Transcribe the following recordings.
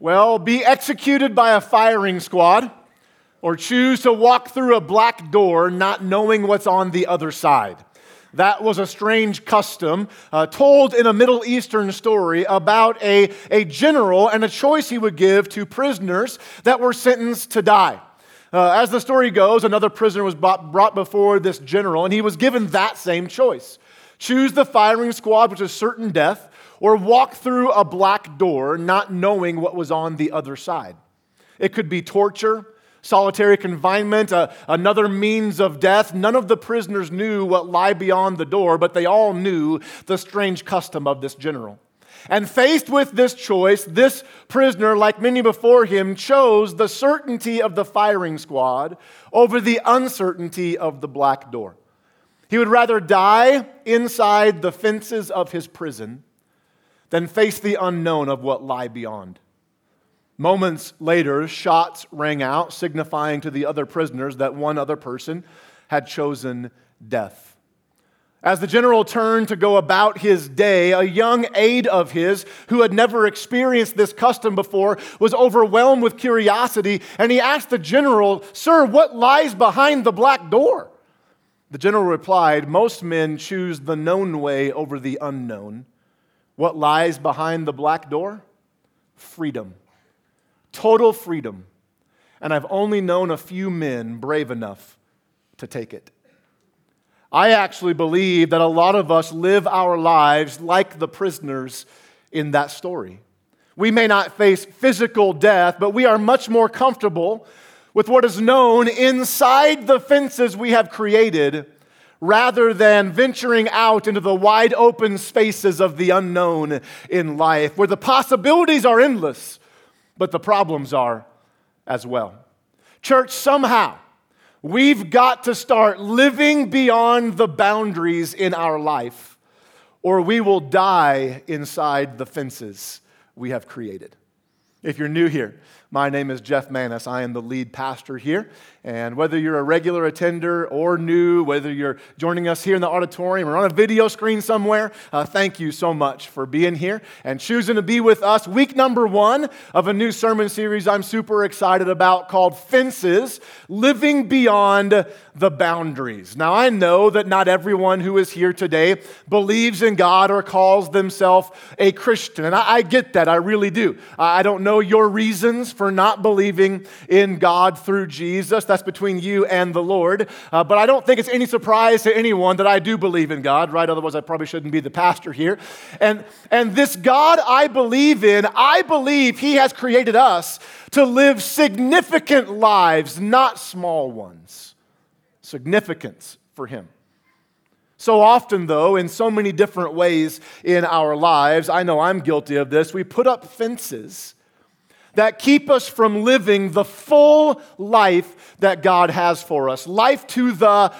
Well, be executed by a firing squad or choose to walk through a black door not knowing what's on the other side. That was a strange custom uh, told in a Middle Eastern story about a, a general and a choice he would give to prisoners that were sentenced to die. Uh, as the story goes, another prisoner was brought, brought before this general, and he was given that same choice choose the firing squad, which is certain death, or walk through a black door not knowing what was on the other side. It could be torture solitary confinement, uh, another means of death. None of the prisoners knew what lay beyond the door, but they all knew the strange custom of this general. And faced with this choice, this prisoner, like many before him, chose the certainty of the firing squad over the uncertainty of the black door. He would rather die inside the fences of his prison than face the unknown of what lie beyond. Moments later, shots rang out, signifying to the other prisoners that one other person had chosen death. As the general turned to go about his day, a young aide of his, who had never experienced this custom before, was overwhelmed with curiosity, and he asked the general, Sir, what lies behind the black door? The general replied, Most men choose the known way over the unknown. What lies behind the black door? Freedom total freedom. And I've only known a few men brave enough to take it. I actually believe that a lot of us live our lives like the prisoners in that story. We may not face physical death, but we are much more comfortable with what is known inside the fences we have created rather than venturing out into the wide open spaces of the unknown in life, where the possibilities are endless but the problems are as well. Church, somehow, we've got to start living beyond the boundaries in our life, or we will die inside the fences we have created. If you're new here, my name is Jeff Manis. I am the lead pastor here. And whether you're a regular attender or new, whether you're joining us here in the auditorium or on a video screen somewhere, uh, thank you so much for being here and choosing to be with us. Week number one of a new sermon series I'm super excited about called Fences Living Beyond the Boundaries. Now, I know that not everyone who is here today believes in God or calls themselves a Christian. And I, I get that, I really do. I don't know your reasons for not believing in God through Jesus. That's between you and the Lord. Uh, but I don't think it's any surprise to anyone that I do believe in God, right? Otherwise, I probably shouldn't be the pastor here. And, and this God I believe in, I believe He has created us to live significant lives, not small ones. Significance for Him. So often, though, in so many different ways in our lives, I know I'm guilty of this, we put up fences that keep us from living the full life that God has for us. Life to the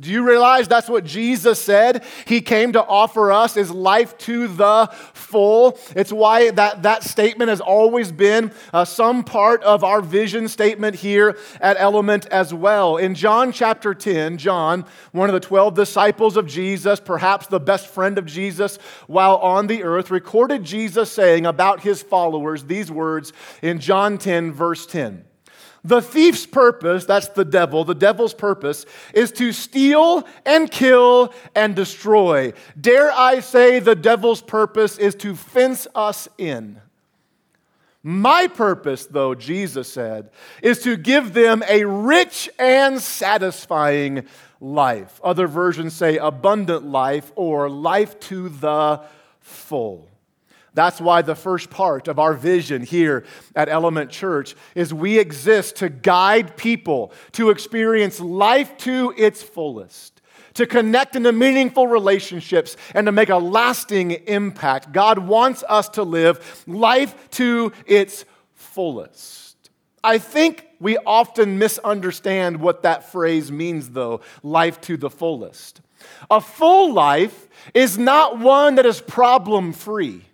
Do you realize that's what Jesus said? He came to offer us is life to the full. It's why that, that statement has always been uh, some part of our vision statement here at Element as well. In John chapter 10, John, one of the 12 disciples of Jesus, perhaps the best friend of Jesus while on the earth, recorded Jesus saying about his followers these words in John 10, verse 10. The thief's purpose, that's the devil, the devil's purpose, is to steal and kill and destroy. Dare I say, the devil's purpose is to fence us in. My purpose, though, Jesus said, is to give them a rich and satisfying life. Other versions say abundant life or life to the full. That's why the first part of our vision here at Element Church is we exist to guide people to experience life to its fullest, to connect into meaningful relationships, and to make a lasting impact. God wants us to live life to its fullest. I think we often misunderstand what that phrase means, though life to the fullest. A full life is not one that is problem free.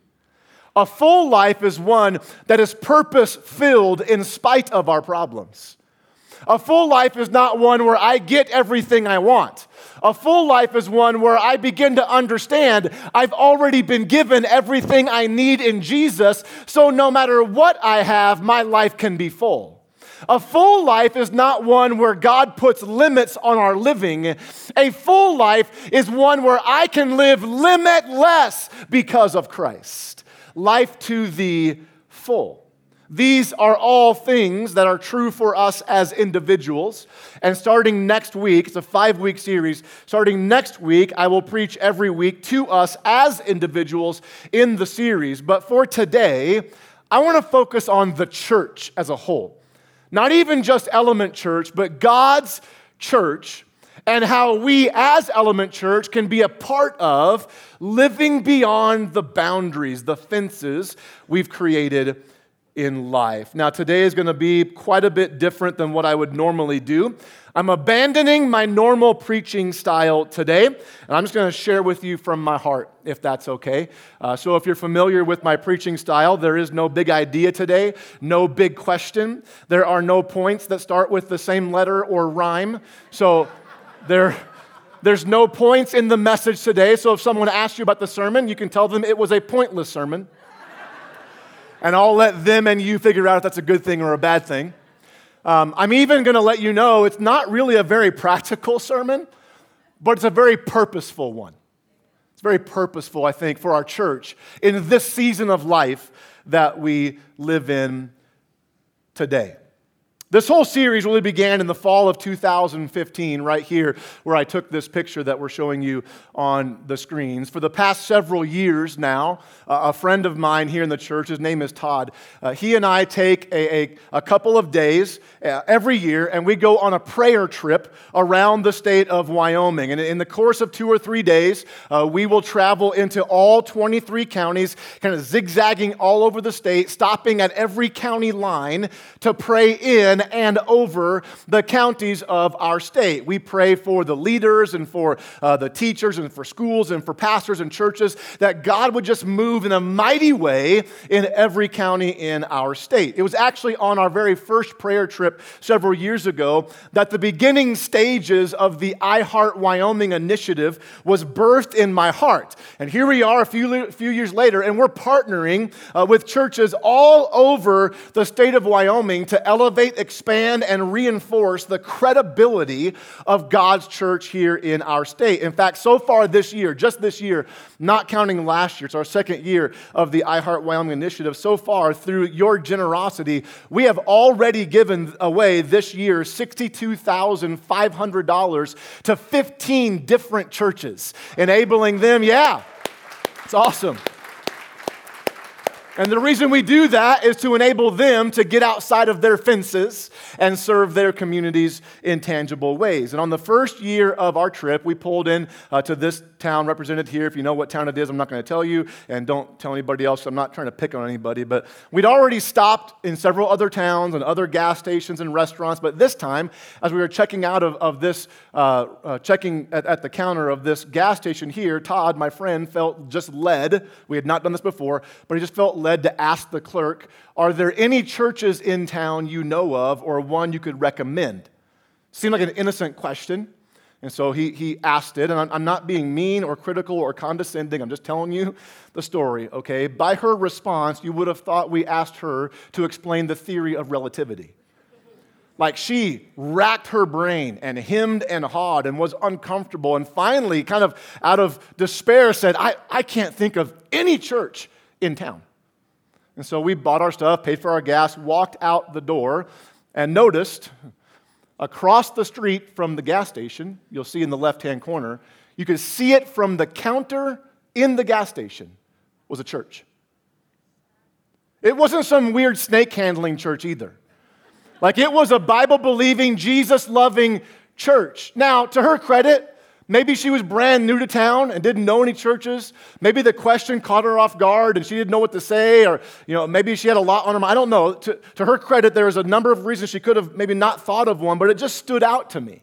A full life is one that is purpose filled in spite of our problems. A full life is not one where I get everything I want. A full life is one where I begin to understand I've already been given everything I need in Jesus, so no matter what I have, my life can be full. A full life is not one where God puts limits on our living. A full life is one where I can live limitless because of Christ. Life to the full. These are all things that are true for us as individuals. And starting next week, it's a five week series. Starting next week, I will preach every week to us as individuals in the series. But for today, I want to focus on the church as a whole. Not even just Element Church, but God's church and how we as Element Church can be a part of living beyond the boundaries, the fences we've created in life. Now, today is going to be quite a bit different than what I would normally do. I'm abandoning my normal preaching style today, and I'm just going to share with you from my heart, if that's okay. Uh, so, if you're familiar with my preaching style, there is no big idea today, no big question. There are no points that start with the same letter or rhyme. So, there. There's no points in the message today, so if someone asks you about the sermon, you can tell them it was a pointless sermon and I'll let them and you figure out if that's a good thing or a bad thing. Um, I'm even going to let you know it's not really a very practical sermon, but it's a very purposeful one. It's very purposeful, I think, for our church in this season of life that we live in today. This whole series really began in the fall of 2015, right here, where I took this picture that we're showing you on the screens. For the past several years now, uh, a friend of mine here in the church, his name is Todd, uh, he and I take a, a, a couple of days uh, every year and we go on a prayer trip around the state of Wyoming. And in the course of two or three days, uh, we will travel into all 23 counties, kind of zigzagging all over the state, stopping at every county line to pray in and over the counties of our state. We pray for the leaders and for uh, the teachers and for schools and for pastors and churches that God would just move in a mighty way in every county in our state. It was actually on our very first prayer trip several years ago that the beginning stages of the I Heart Wyoming initiative was birthed in my heart. And here we are a few, few years later, and we're partnering uh, with churches all over the state of Wyoming to elevate, expand and reinforce the credibility of God's church here in our state. In fact, so far this year, just this year, not counting last year, it's our second year of the I Heart Wyoming initiative. So far, through your generosity, we have already given away this year $62,500 to 15 different churches, enabling them, yeah, it's awesome. And the reason we do that is to enable them to get outside of their fences and serve their communities in tangible ways. And on the first year of our trip, we pulled in uh, to this town represented here. If you know what town it is, I'm not going to tell you, and don't tell anybody else. I'm not trying to pick on anybody, but we'd already stopped in several other towns and other gas stations and restaurants. But this time, as we were checking out of, of this, uh, uh, checking at, at the counter of this gas station here, Todd, my friend, felt just led. We had not done this before, but he just felt led to ask the clerk, Are there any churches in town you know of or one you could recommend? Seemed like an innocent question. And so he, he asked it, and I'm, I'm not being mean or critical or condescending. I'm just telling you the story, okay? By her response, you would have thought we asked her to explain the theory of relativity. Like she racked her brain and hemmed and hawed and was uncomfortable, and finally, kind of out of despair, said, I, I can't think of any church in town. And so we bought our stuff, paid for our gas, walked out the door, and noticed across the street from the gas station, you'll see in the left hand corner, you could see it from the counter in the gas station, was a church. It wasn't some weird snake handling church either. Like it was a Bible believing, Jesus loving church. Now, to her credit, Maybe she was brand new to town and didn't know any churches. Maybe the question caught her off guard and she didn't know what to say, or you know, maybe she had a lot on her mind. I don't know. To, to her credit, there was a number of reasons she could have maybe not thought of one, but it just stood out to me.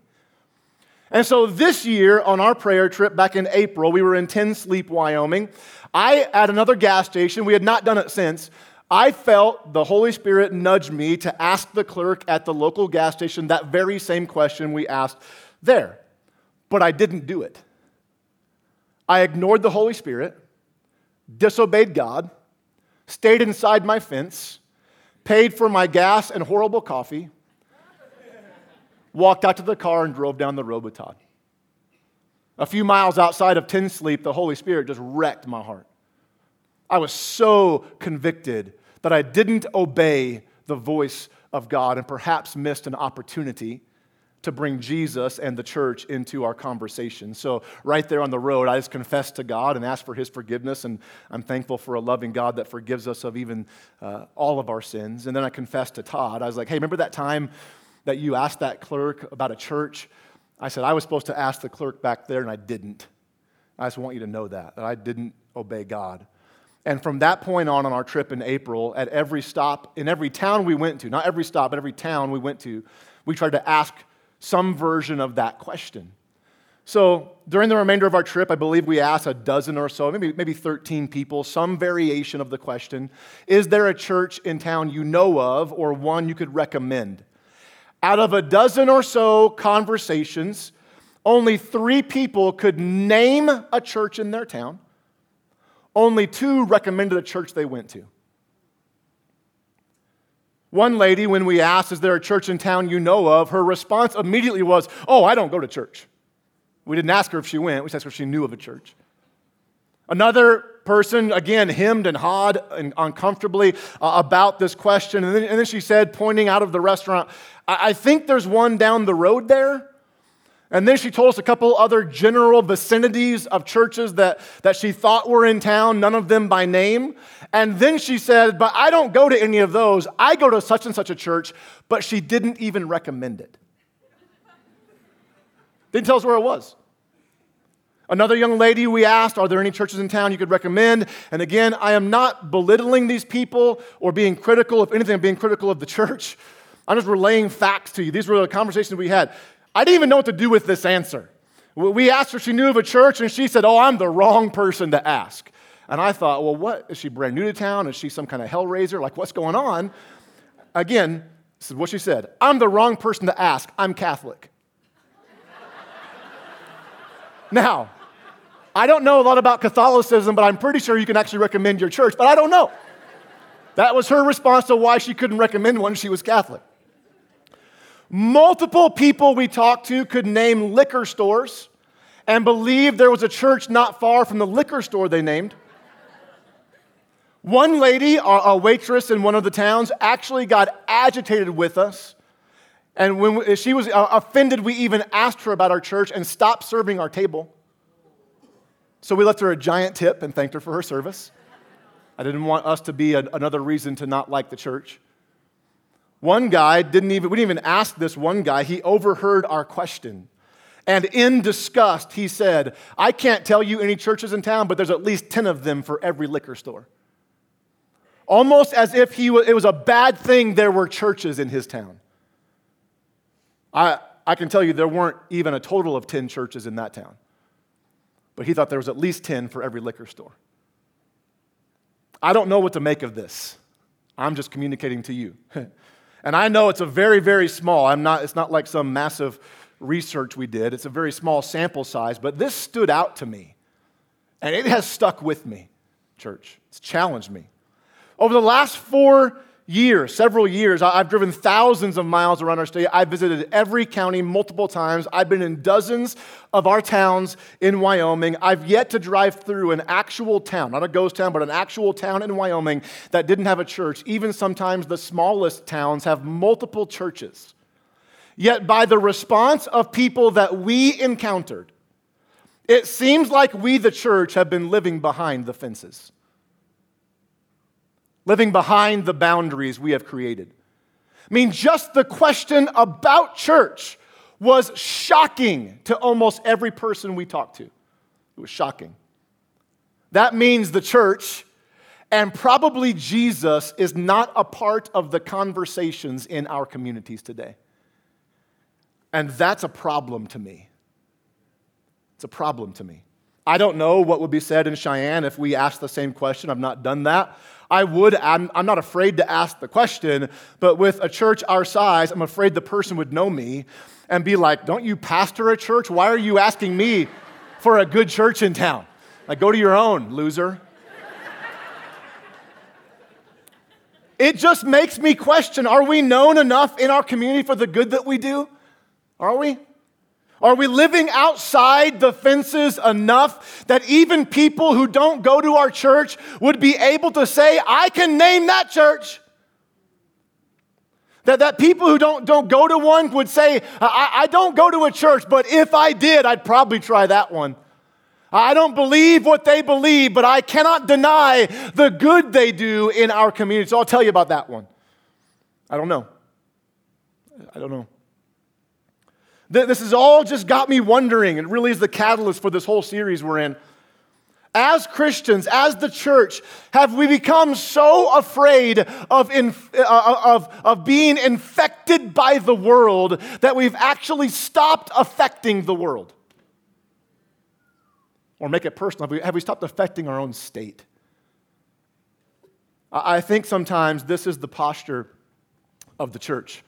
And so this year on our prayer trip back in April, we were in Ten Sleep, Wyoming. I, at another gas station, we had not done it since, I felt the Holy Spirit nudge me to ask the clerk at the local gas station that very same question we asked there. But I didn't do it. I ignored the Holy Spirit, disobeyed God, stayed inside my fence, paid for my gas and horrible coffee, walked out to the car, and drove down the road with Todd. A few miles outside of Ten Sleep, the Holy Spirit just wrecked my heart. I was so convicted that I didn't obey the voice of God and perhaps missed an opportunity to bring Jesus and the church into our conversation. So, right there on the road, I just confessed to God and asked for His forgiveness. And I'm thankful for a loving God that forgives us of even uh, all of our sins. And then I confessed to Todd. I was like, hey, remember that time that you asked that clerk about a church? I said, I was supposed to ask the clerk back there, and I didn't. I just want you to know that, that I didn't obey God. And from that point on, on our trip in April, at every stop, in every town we went to, not every stop, but every town we went to, we tried to ask some version of that question. So during the remainder of our trip, I believe we asked a dozen or so, maybe, maybe 13 people, some variation of the question Is there a church in town you know of or one you could recommend? Out of a dozen or so conversations, only three people could name a church in their town only two recommended the church they went to. One lady, when we asked, Is there a church in town you know of? her response immediately was, Oh, I don't go to church. We didn't ask her if she went, we just asked her if she knew of a church. Another person, again, hemmed and hawed and uncomfortably uh, about this question. And then, and then, she said, pointing out of the restaurant, I, I think there's one down the road there. And then she told us a couple other general vicinities of churches that, that she thought were in town, none of them by name. And then she said, But I don't go to any of those. I go to such and such a church, but she didn't even recommend it. Didn't tell us where it was. Another young lady we asked, Are there any churches in town you could recommend? And again, I am not belittling these people or being critical. If anything, I'm being critical of the church. I'm just relaying facts to you. These were the conversations we had. I didn't even know what to do with this answer. We asked her if she knew of a church, and she said, Oh, I'm the wrong person to ask. And I thought, Well, what? Is she brand new to town? Is she some kind of hellraiser? Like, what's going on? Again, this is what she said I'm the wrong person to ask. I'm Catholic. now, I don't know a lot about Catholicism, but I'm pretty sure you can actually recommend your church, but I don't know. That was her response to why she couldn't recommend one. She was Catholic. Multiple people we talked to could name liquor stores and believe there was a church not far from the liquor store they named. One lady, a waitress in one of the towns, actually got agitated with us. And when she was uh, offended, we even asked her about our church and stopped serving our table. So we left her a giant tip and thanked her for her service. I didn't want us to be another reason to not like the church. One guy didn't even, we didn't even ask this one guy, he overheard our question. And in disgust, he said, I can't tell you any churches in town, but there's at least 10 of them for every liquor store. Almost as if he, it was a bad thing there were churches in his town. I, I can tell you there weren't even a total of 10 churches in that town. But he thought there was at least 10 for every liquor store. I don't know what to make of this. I'm just communicating to you. And I know it's a very, very small, I'm not, it's not like some massive research we did, it's a very small sample size, but this stood out to me. And it has stuck with me, church. It's challenged me. Over the last four years, several years, I've driven thousands of miles around our state. I've visited every county multiple times. I've been in dozens of our towns in Wyoming. I've yet to drive through an actual town, not a ghost town, but an actual town in Wyoming that didn't have a church. Even sometimes the smallest towns have multiple churches. Yet, by the response of people that we encountered, it seems like we, the church, have been living behind the fences living behind the boundaries we have created. I mean, just the question about church was shocking to almost every person we talked to. It was shocking. That means the church and probably Jesus is not a part of the conversations in our communities today. And that's a problem to me. It's a problem to me. I don't know what would be said in Cheyenne if we asked the same question. I've not done that. I would, I'm, I'm not afraid to ask the question, but with a church our size, I'm afraid the person would know me and be like, Don't you pastor a church? Why are you asking me for a good church in town? Like, go to your own, loser. it just makes me question are we known enough in our community for the good that we do? Are we? Are we living outside the fences enough that even people who don't go to our church would be able to say, I can name that church? That, that people who don't, don't go to one would say, I, I don't go to a church, but if I did, I'd probably try that one. I don't believe what they believe, but I cannot deny the good they do in our community. So I'll tell you about that one. I don't know. I don't know. This has all just got me wondering, and really is the catalyst for this whole series we're in. As Christians, as the church, have we become so afraid of, inf- uh, uh, of, of being infected by the world that we've actually stopped affecting the world? Or make it personal, have we, have we stopped affecting our own state? I think sometimes this is the posture of the church.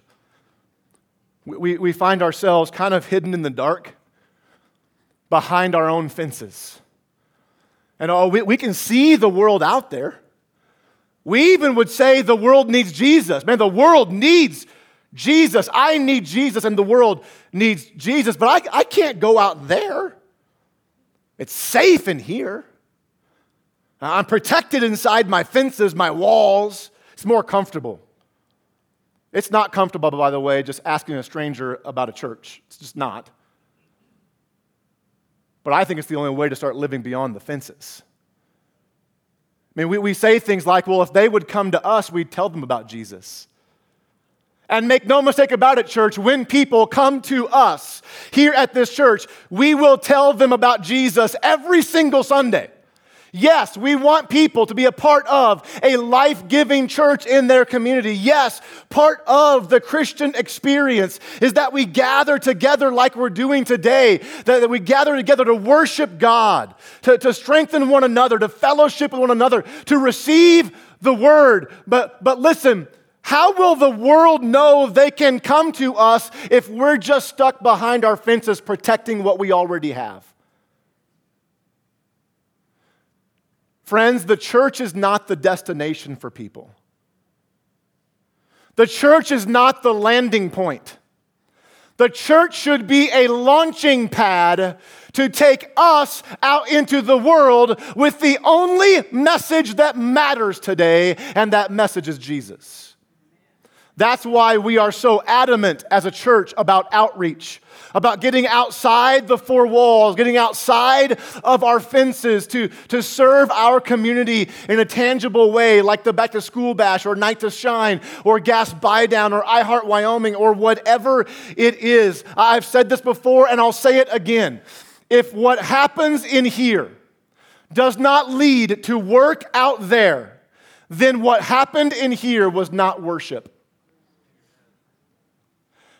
We, we find ourselves kind of hidden in the dark behind our own fences. And oh, we, we can see the world out there. We even would say the world needs Jesus. Man, the world needs Jesus. I need Jesus, and the world needs Jesus, but I, I can't go out there. It's safe in here. I'm protected inside my fences, my walls. It's more comfortable. It's not comfortable, by the way, just asking a stranger about a church. It's just not. But I think it's the only way to start living beyond the fences. I mean, we, we say things like, well, if they would come to us, we'd tell them about Jesus. And make no mistake about it, church, when people come to us here at this church, we will tell them about Jesus every single Sunday. Yes, we want people to be a part of a life giving church in their community. Yes, part of the Christian experience is that we gather together like we're doing today, that, we gather together to worship God, to, to strengthen one another, to fellowship with one another, to receive the word. But, but listen, how will the world know they can come to us if we're just stuck behind our fences protecting what we already have? Friends, the church is not the destination for people. The church is not the landing point. The church should be a launching pad to take us out into the world with the only message that matters today, and that message is Jesus. That's why we are so adamant as a church about outreach, about getting outside the four walls, getting outside of our fences to, to serve our community in a tangible way, like the Back to School Bash or Night to Shine or Gas Buy Down or I Heart Wyoming or whatever it is. I've said this before and I'll say it again. If what happens in here does not lead to work out there, then what happened in here was not worship.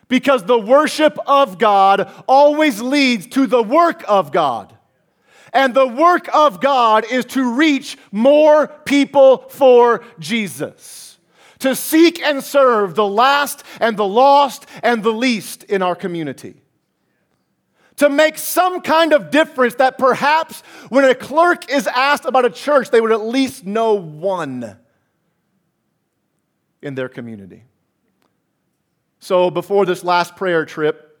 Because the worship of God always leads to the work of God. And the work of God is to reach more people for Jesus, to seek and serve the last and the lost and the least in our community. To make some kind of difference that perhaps when a clerk is asked about a church, they would at least know one in their community. So before this last prayer trip,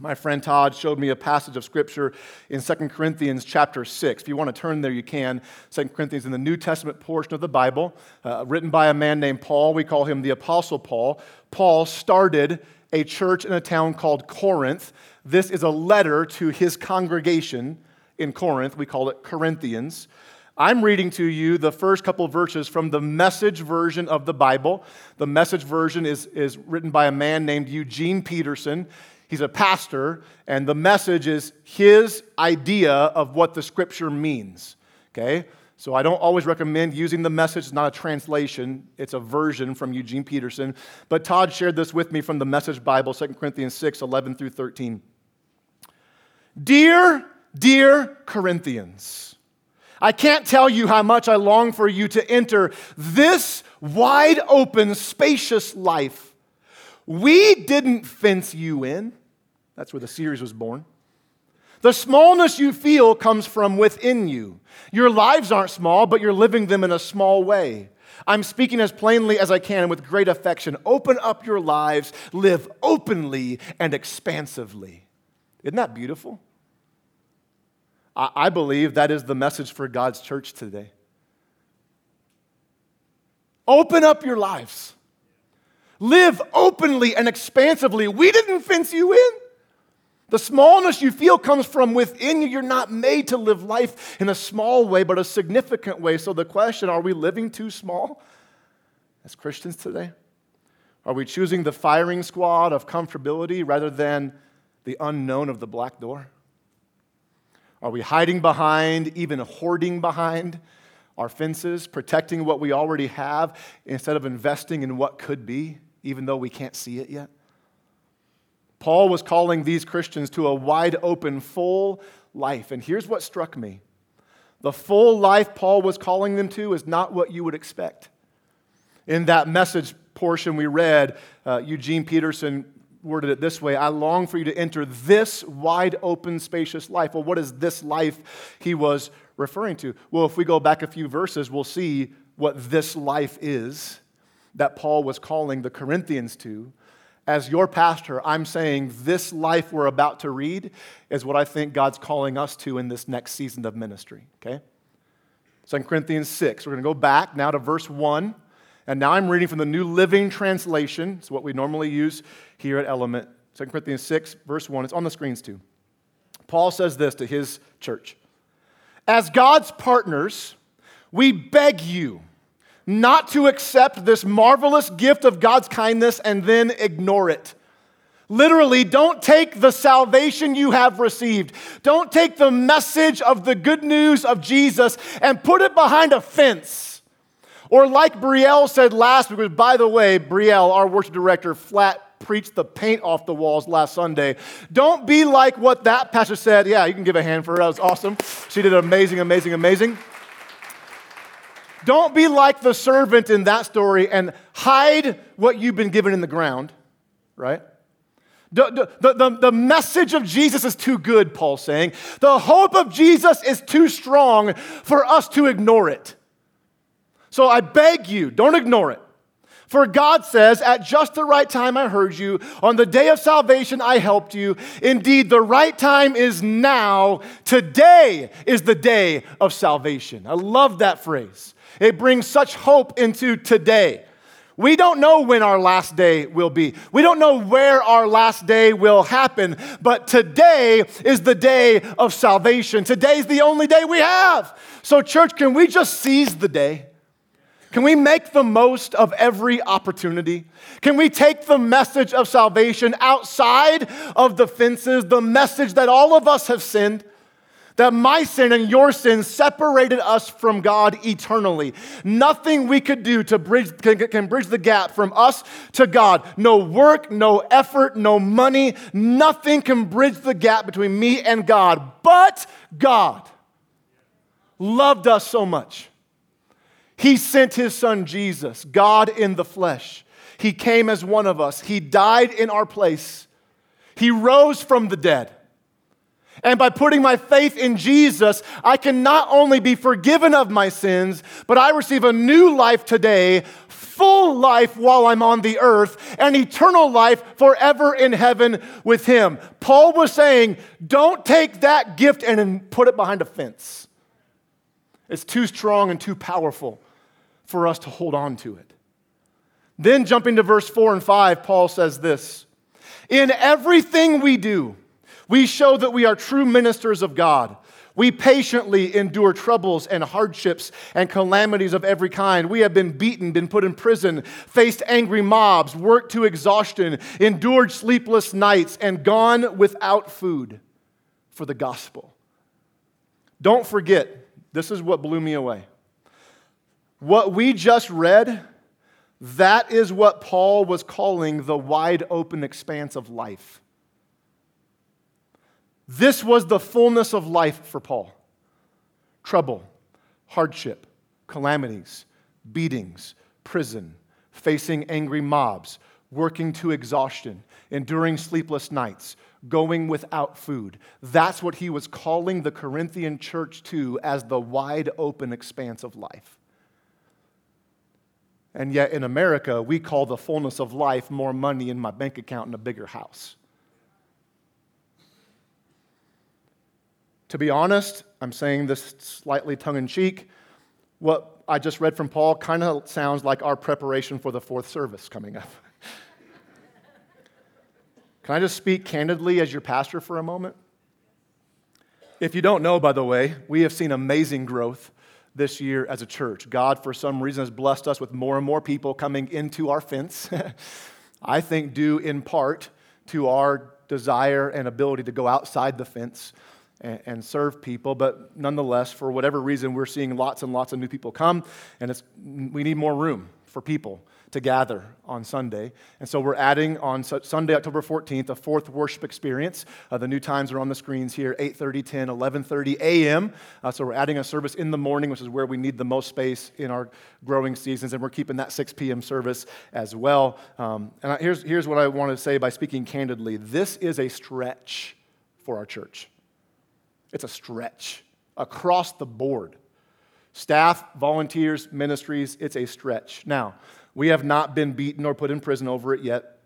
my friend Todd showed me a passage of scripture in 2 Corinthians chapter 6. If you want to turn there, you can. 2 Corinthians in the New Testament portion of the Bible, uh, written by a man named Paul. We call him the Apostle Paul. Paul started a church in a town called Corinth. This is a letter to his congregation in Corinth. We call it Corinthians. I'm reading to you the first couple verses from the message version of the Bible. The message version is, is written by a man named Eugene Peterson. He's a pastor, and the message is his idea of what the scripture means. Okay? So I don't always recommend using the message. It's not a translation, it's a version from Eugene Peterson. But Todd shared this with me from the Message Bible, 2 Corinthians 6 11 through 13. Dear dear Corinthians, I can't tell you how much I long for you to enter this wide open, spacious life. We didn't fence you in. That's where the series was born. The smallness you feel comes from within you. Your lives aren't small, but you're living them in a small way. I'm speaking as plainly as I can and with great affection. Open up your lives, live openly and expansively. Isn't that beautiful? I believe that is the message for God's church today. Open up your lives. Live openly and expansively. We didn't fence you in. The smallness you feel comes from within you. You're not made to live life in a small way, but a significant way. So, the question are we living too small as Christians today? Are we choosing the firing squad of comfortability rather than the unknown of the black door? Are we hiding behind, even hoarding behind our fences, protecting what we already have instead of investing in what could be, even though we can't see it yet? Paul was calling these Christians to a wide open, full life. And here's what struck me the full life Paul was calling them to is not what you would expect. In that message portion we read, uh, Eugene Peterson worded it this way I long for you to enter this wide open, spacious life. Well, what is this life he was referring to? Well, if we go back a few verses, we'll see what this life is that Paul was calling the Corinthians to. As your pastor, I'm saying this life we're about to read is what I think God's calling us to in this next season of ministry, okay? 2 Corinthians 6. We're going to go back now to verse 1. And now I'm reading from the New Living Translation. It's what we normally use here at Element. 2 Corinthians 6, verse 1. It's on the screens too. Paul says this to his church As God's partners, we beg you not to accept this marvelous gift of God's kindness and then ignore it. Literally, don't take the salvation you have received. Don't take the message of the good news of Jesus and put it behind a fence or like Brielle said last week, by the way, Brielle, our worship director, flat preached the paint off the walls last Sunday. Don't be like what that pastor said. Yeah, you can give a hand for her. That was awesome. She did amazing, amazing, amazing. Don't be like the servant in that story and hide what you've been given in the ground, right? The, the, the, the, message of Jesus is too good, Paul's saying. The hope of Jesus is too strong for us to ignore it. So I beg you, don't ignore it. For God says, At just the right time I heard you. On the day of salvation I helped you. Indeed, the right time is now. Today is the day of salvation. I love that phrase. It brings such hope into today. We don't know when our last day will be. We don't know where our last day will happen, but today is the day of salvation. Today is the only day we have. So, church, can we just seize the day? Can we make the most of every opportunity? Can we take the message of salvation outside of the fences, the message that all of us have sinned? That my sin and your sin separated us from God eternally. Nothing we could do to bridge, can, can bridge the gap from us to God. No work, no effort, no money. Nothing can bridge the gap between me and God. But God loved us so much he sent his son Jesus, God in the flesh. He came as one of us. He died in our place. He rose from the dead. And by putting my faith in Jesus, I can not only be forgiven of my sins, but I receive a new life today, full life while I'm on the earth, and eternal life forever in heaven with Him. Paul was saying, don't take that gift and put it behind a fence. It's too strong and too powerful for us to hold on to it. Then, jumping to verse 4 and 5, Paul says this In everything we do, we show that we are true ministers of God. We patiently endure troubles and hardships and calamities of every kind. We have been beaten, been put in prison, faced angry mobs, worked to exhaustion, endured sleepless nights, and gone without food for the gospel. Don't forget, this is what blew me away. What we just read, that is what Paul was calling the wide open expanse of life. This was the fullness of life for Paul trouble, hardship, calamities, beatings, prison, facing angry mobs, working to exhaustion, enduring sleepless nights, going without food. That's what he was calling the Corinthian church to as the wide open expanse of life. And yet in America, we call the fullness of life more money in my bank account and a bigger house. To be honest, I'm saying this slightly tongue in cheek. What I just read from Paul kind of sounds like our preparation for the fourth service coming up. Can I just speak candidly as your pastor for a moment? If you don't know, by the way, we have seen amazing growth this year as a church. God, for some reason, has blessed us with more and more people coming into our fence. I think, due in part to our desire and ability to go outside the fence and, and, serve people. But nonetheless, for whatever reason, we're seeing lots and lots of new people come, and we need more room for people to gather on Sunday. And so we're adding on Sunday, October 14th, a fourth worship experience. Uh, the new times are on the screens here 8.30, 10, 11.30 a.m. Uh, so we're adding a service in the morning, which is where we need the most space in our growing seasons. And we're keeping that 6 p.m. service as well. Um, and I, here's, here's what I want to say by speaking candidly this is a stretch for our church. It's a stretch across the board. Staff, volunteers, ministries, it's a stretch. Now, we have not been beaten or put in prison over it yet.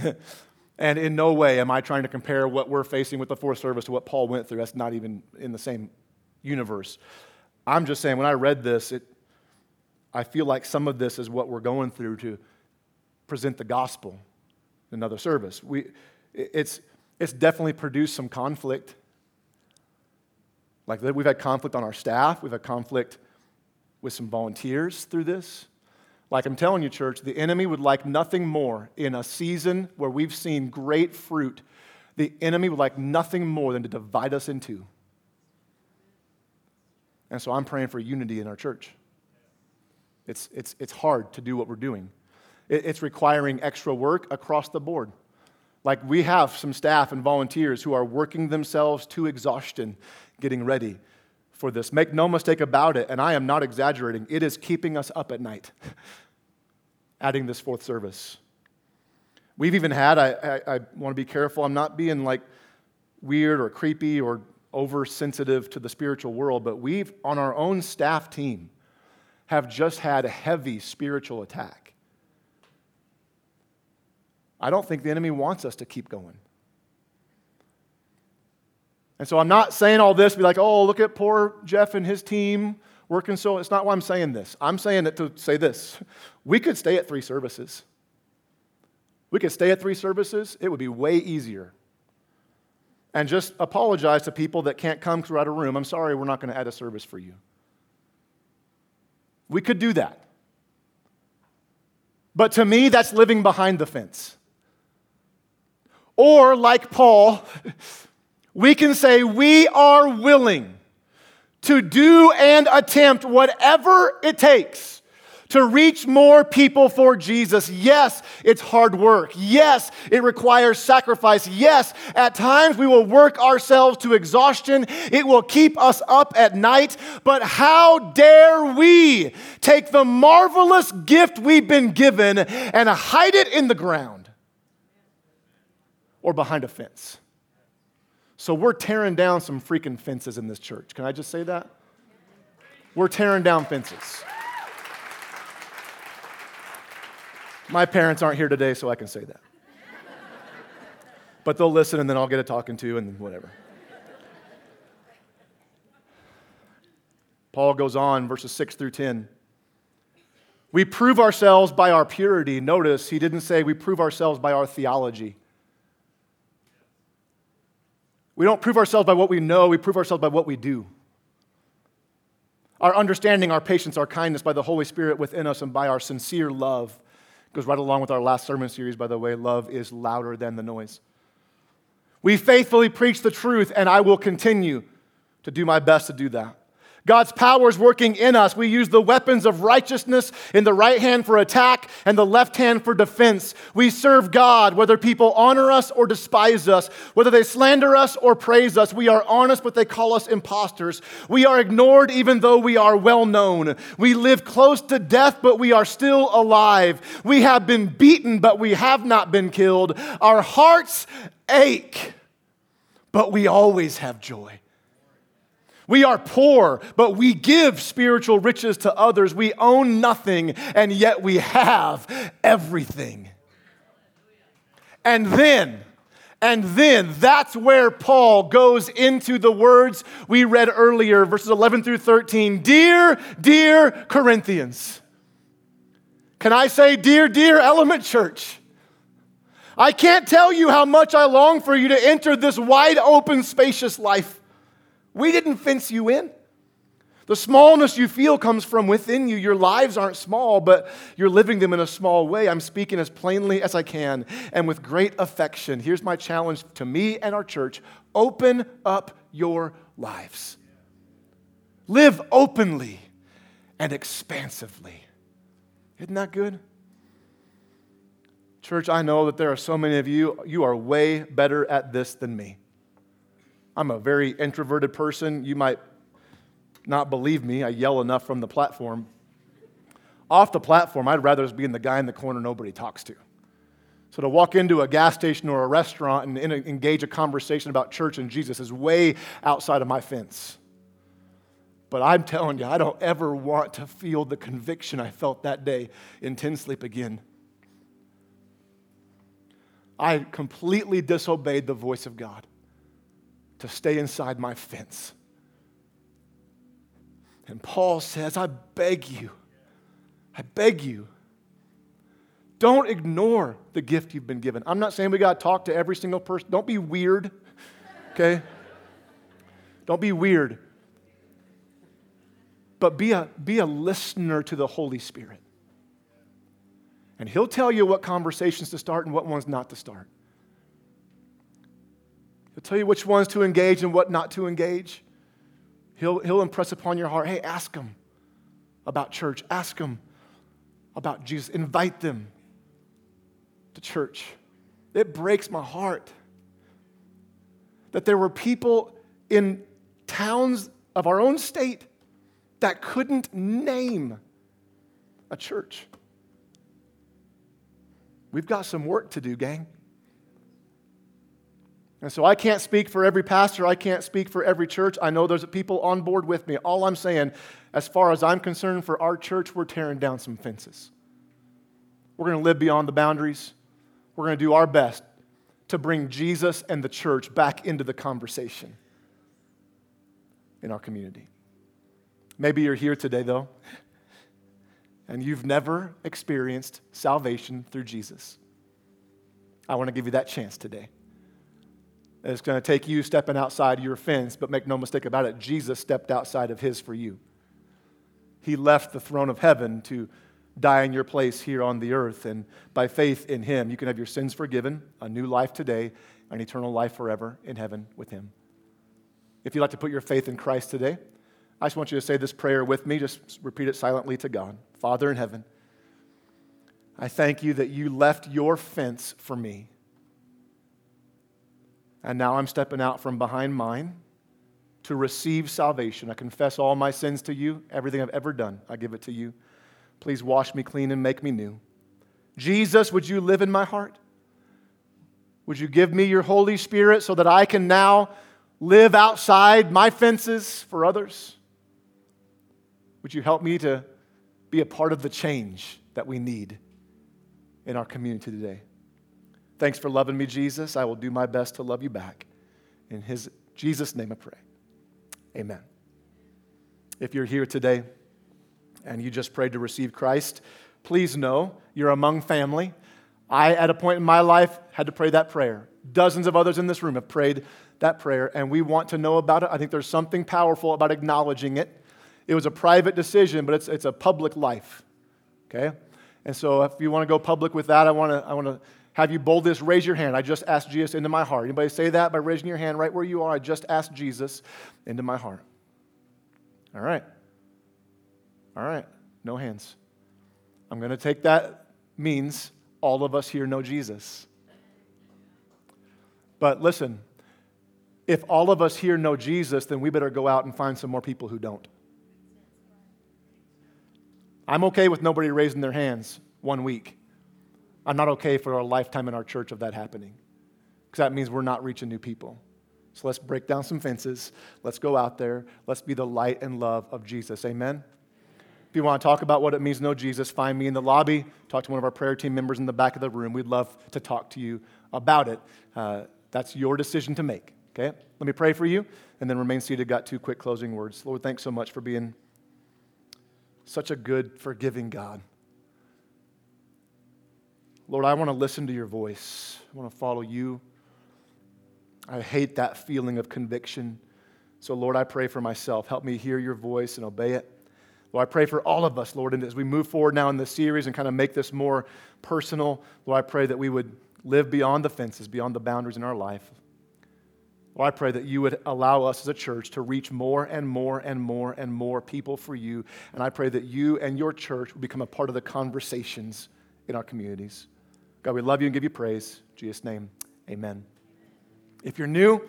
and in no way am I trying to compare what we're facing with the fourth service to what Paul went through. That's not even in the same universe. I'm just saying, when I read this, it, I feel like some of this is what we're going through to present the gospel in another service. We, it's, it's definitely produced some conflict. Like we've had conflict on our staff, we've had conflict with some volunteers through this. Like I'm telling you, church, the enemy would like nothing more in a season where we've seen great fruit. The enemy would like nothing more than to divide us in two. And so I'm praying for unity in our church. It's, it's, it's hard to do what we're doing, it, it's requiring extra work across the board. Like we have some staff and volunteers who are working themselves to exhaustion getting ready for this. Make no mistake about it, and I am not exaggerating, it is keeping us up at night, adding this fourth service. We've even had, I, I, I want to be careful, I'm not being like weird or creepy or oversensitive to the spiritual world, but we've, on our own staff team, have just had a heavy spiritual attack. I don't think the enemy wants us to keep going. And so I'm not saying all this to be like, oh, look at poor Jeff and his team working so. It's not why I'm saying this. I'm saying it to say this. We could stay at three services. We could stay at three services. It would be way easier. And just apologize to people that can't come because we're out of room. I'm sorry, we're not going to add a service for you. We could do that. But to me, that's living behind the fence. Or, like Paul, we can say we are willing to do and attempt whatever it takes to reach more people for Jesus. Yes, it's hard work. Yes, it requires sacrifice. Yes, at times we will work ourselves to exhaustion. It will keep us up at night. But how dare we take the marvelous gift we've been given and hide it in the ground or behind a fence? So we're tearing down some freaking fences in this church. Can I just say that? We're tearing down fences. My parents aren't here today, so I can say that. But they'll listen and then I'll get a talking to and whatever. Paul goes on, verses 6 through 10. We prove ourselves by our purity. Notice he didn't say we prove ourselves by our theology. We don't prove ourselves by what we know, we prove ourselves by what we do. Our understanding, our patience, our kindness by the Holy Spirit within us and by our sincere love goes right along with our last sermon series, by the way. Love is louder than the noise. We faithfully preach the truth, and I will continue to do my best to do that. God's power is working in us. We use the weapons of righteousness in the right hand for attack and the left hand for defense. We serve God, whether people honor us or despise us, whether they slander us or praise us. We are honest, but they call us impostors. We are ignored, even though we are well known. We live close to death, but we are still alive. We have been beaten, but we have not been killed. Our hearts ache, but we always have joy. We are poor, but we give spiritual riches to others. We own nothing, and yet we have everything. And then, and then that's where Paul goes into the words we read earlier, verses 11 through 13. Dear, dear Corinthians. Can I say, dear, dear Element Church? I can't tell you how much I long for you to enter this wide open, spacious life. We didn't fence you in. The smallness you feel comes from within you. Your lives aren't small, but you're living them in a small way. I'm speaking as plainly as I can and with great affection. Here's my challenge to me and our church open up your lives. Live openly and expansively. Isn't that good? Church, I know that there are so many of you, you are way better at this than me. I'm a very introverted person. You might not believe me. I yell enough from the platform. Off the platform, I'd rather just be in the guy in the corner nobody talks to. So to walk into a gas station or a restaurant and engage a conversation about church and Jesus is way outside of my fence. But I'm telling you, I don't ever want to feel the conviction I felt that day in Ten Sleep again. I completely disobeyed the voice of God to stay inside my fence. And Paul says, I beg you, I beg you, don't ignore the gift you've been given. I'm not saying we got to talk to every single person. Don't be weird, okay? Don't be weird. But be a, be a listener to the Holy Spirit. And He'll tell you what conversations to start and what ones not to start. He'll tell you which ones to engage and what not to engage. He'll, he'll impress upon your heart hey, ask them about church, ask them about Jesus, invite them to church. It breaks my heart that there were people in towns of our own state that couldn't name a church. We've got some work to do, gang. And so I can't speak for every pastor. I can't speak for every church. I know there's people on board with me. All I'm saying, as far as I'm concerned, for our church, we're tearing down some fences. We're going to live beyond the boundaries. We're going to do our best to bring Jesus and the church back into the conversation in our community. Maybe you're here today, though, and you've never experienced salvation through Jesus. I want to give you that chance today. It's going to take you stepping outside your fence, but make no mistake about it, Jesus stepped outside of his for you. He left the throne of heaven to die in your place here on the earth. And by faith in him, you can have your sins forgiven, a new life today, an eternal life forever in heaven with him. If you'd like to put your faith in Christ today, I just want you to say this prayer with me. Just repeat it silently to God. Father in heaven, I thank you that you left your fence for me and now I'm stepping out from behind mine to receive salvation. I confess all my sins to you, everything I've ever done, I give it to you. Please wash me clean and make me new. Jesus, would you live in my heart? Would you give me your Holy Spirit so that I can now live outside my fences for others? Would you help me to be a part of the change that we need in our community today? Thanks for loving me, Jesus. I will do my best to love you back. In his Jesus' name I pray. Amen. If you're here today and you just prayed to receive Christ, please know you're among family. I, at a point in my life, had to pray that prayer. Dozens of others in this room have prayed that prayer, and we want to know about it. I think there's something powerful about acknowledging it. It was a private decision, but it's, it's a public life. Okay? And so if you want to go public with that, I want to, I want to have you bold this? Raise your hand. I just asked Jesus into my heart. Anybody say that by raising your hand right where you are? I just asked Jesus into my heart. All right. All right. No hands. I'm going to take that means all of us here know Jesus. But listen, if all of us here know Jesus, then we better go out and find some more people who don't. I'm okay with nobody raising their hands one week. I'm not okay for a lifetime in our church of that happening because that means we're not reaching new people. So let's break down some fences. Let's go out there. Let's be the light and love of Jesus. Amen. If you want to talk about what it means to know Jesus, find me in the lobby. Talk to one of our prayer team members in the back of the room. We'd love to talk to you about it. Uh, that's your decision to make. Okay? Let me pray for you and then remain seated. Got two quick closing words. Lord, thanks so much for being such a good, forgiving God. Lord, I want to listen to your voice. I want to follow you. I hate that feeling of conviction. So, Lord, I pray for myself. Help me hear your voice and obey it. Lord, I pray for all of us, Lord, and as we move forward now in this series and kind of make this more personal, Lord, I pray that we would live beyond the fences, beyond the boundaries in our life. Lord, I pray that you would allow us as a church to reach more and more and more and more people for you. And I pray that you and your church will become a part of the conversations in our communities. God, we love you and give you praise. In Jesus' name, amen. If you're new,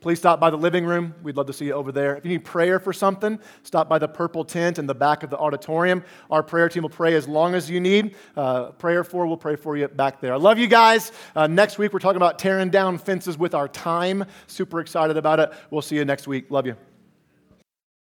please stop by the living room. We'd love to see you over there. If you need prayer for something, stop by the purple tent in the back of the auditorium. Our prayer team will pray as long as you need. Uh, prayer for, we'll pray for you back there. I love you guys. Uh, next week, we're talking about tearing down fences with our time. Super excited about it. We'll see you next week. Love you.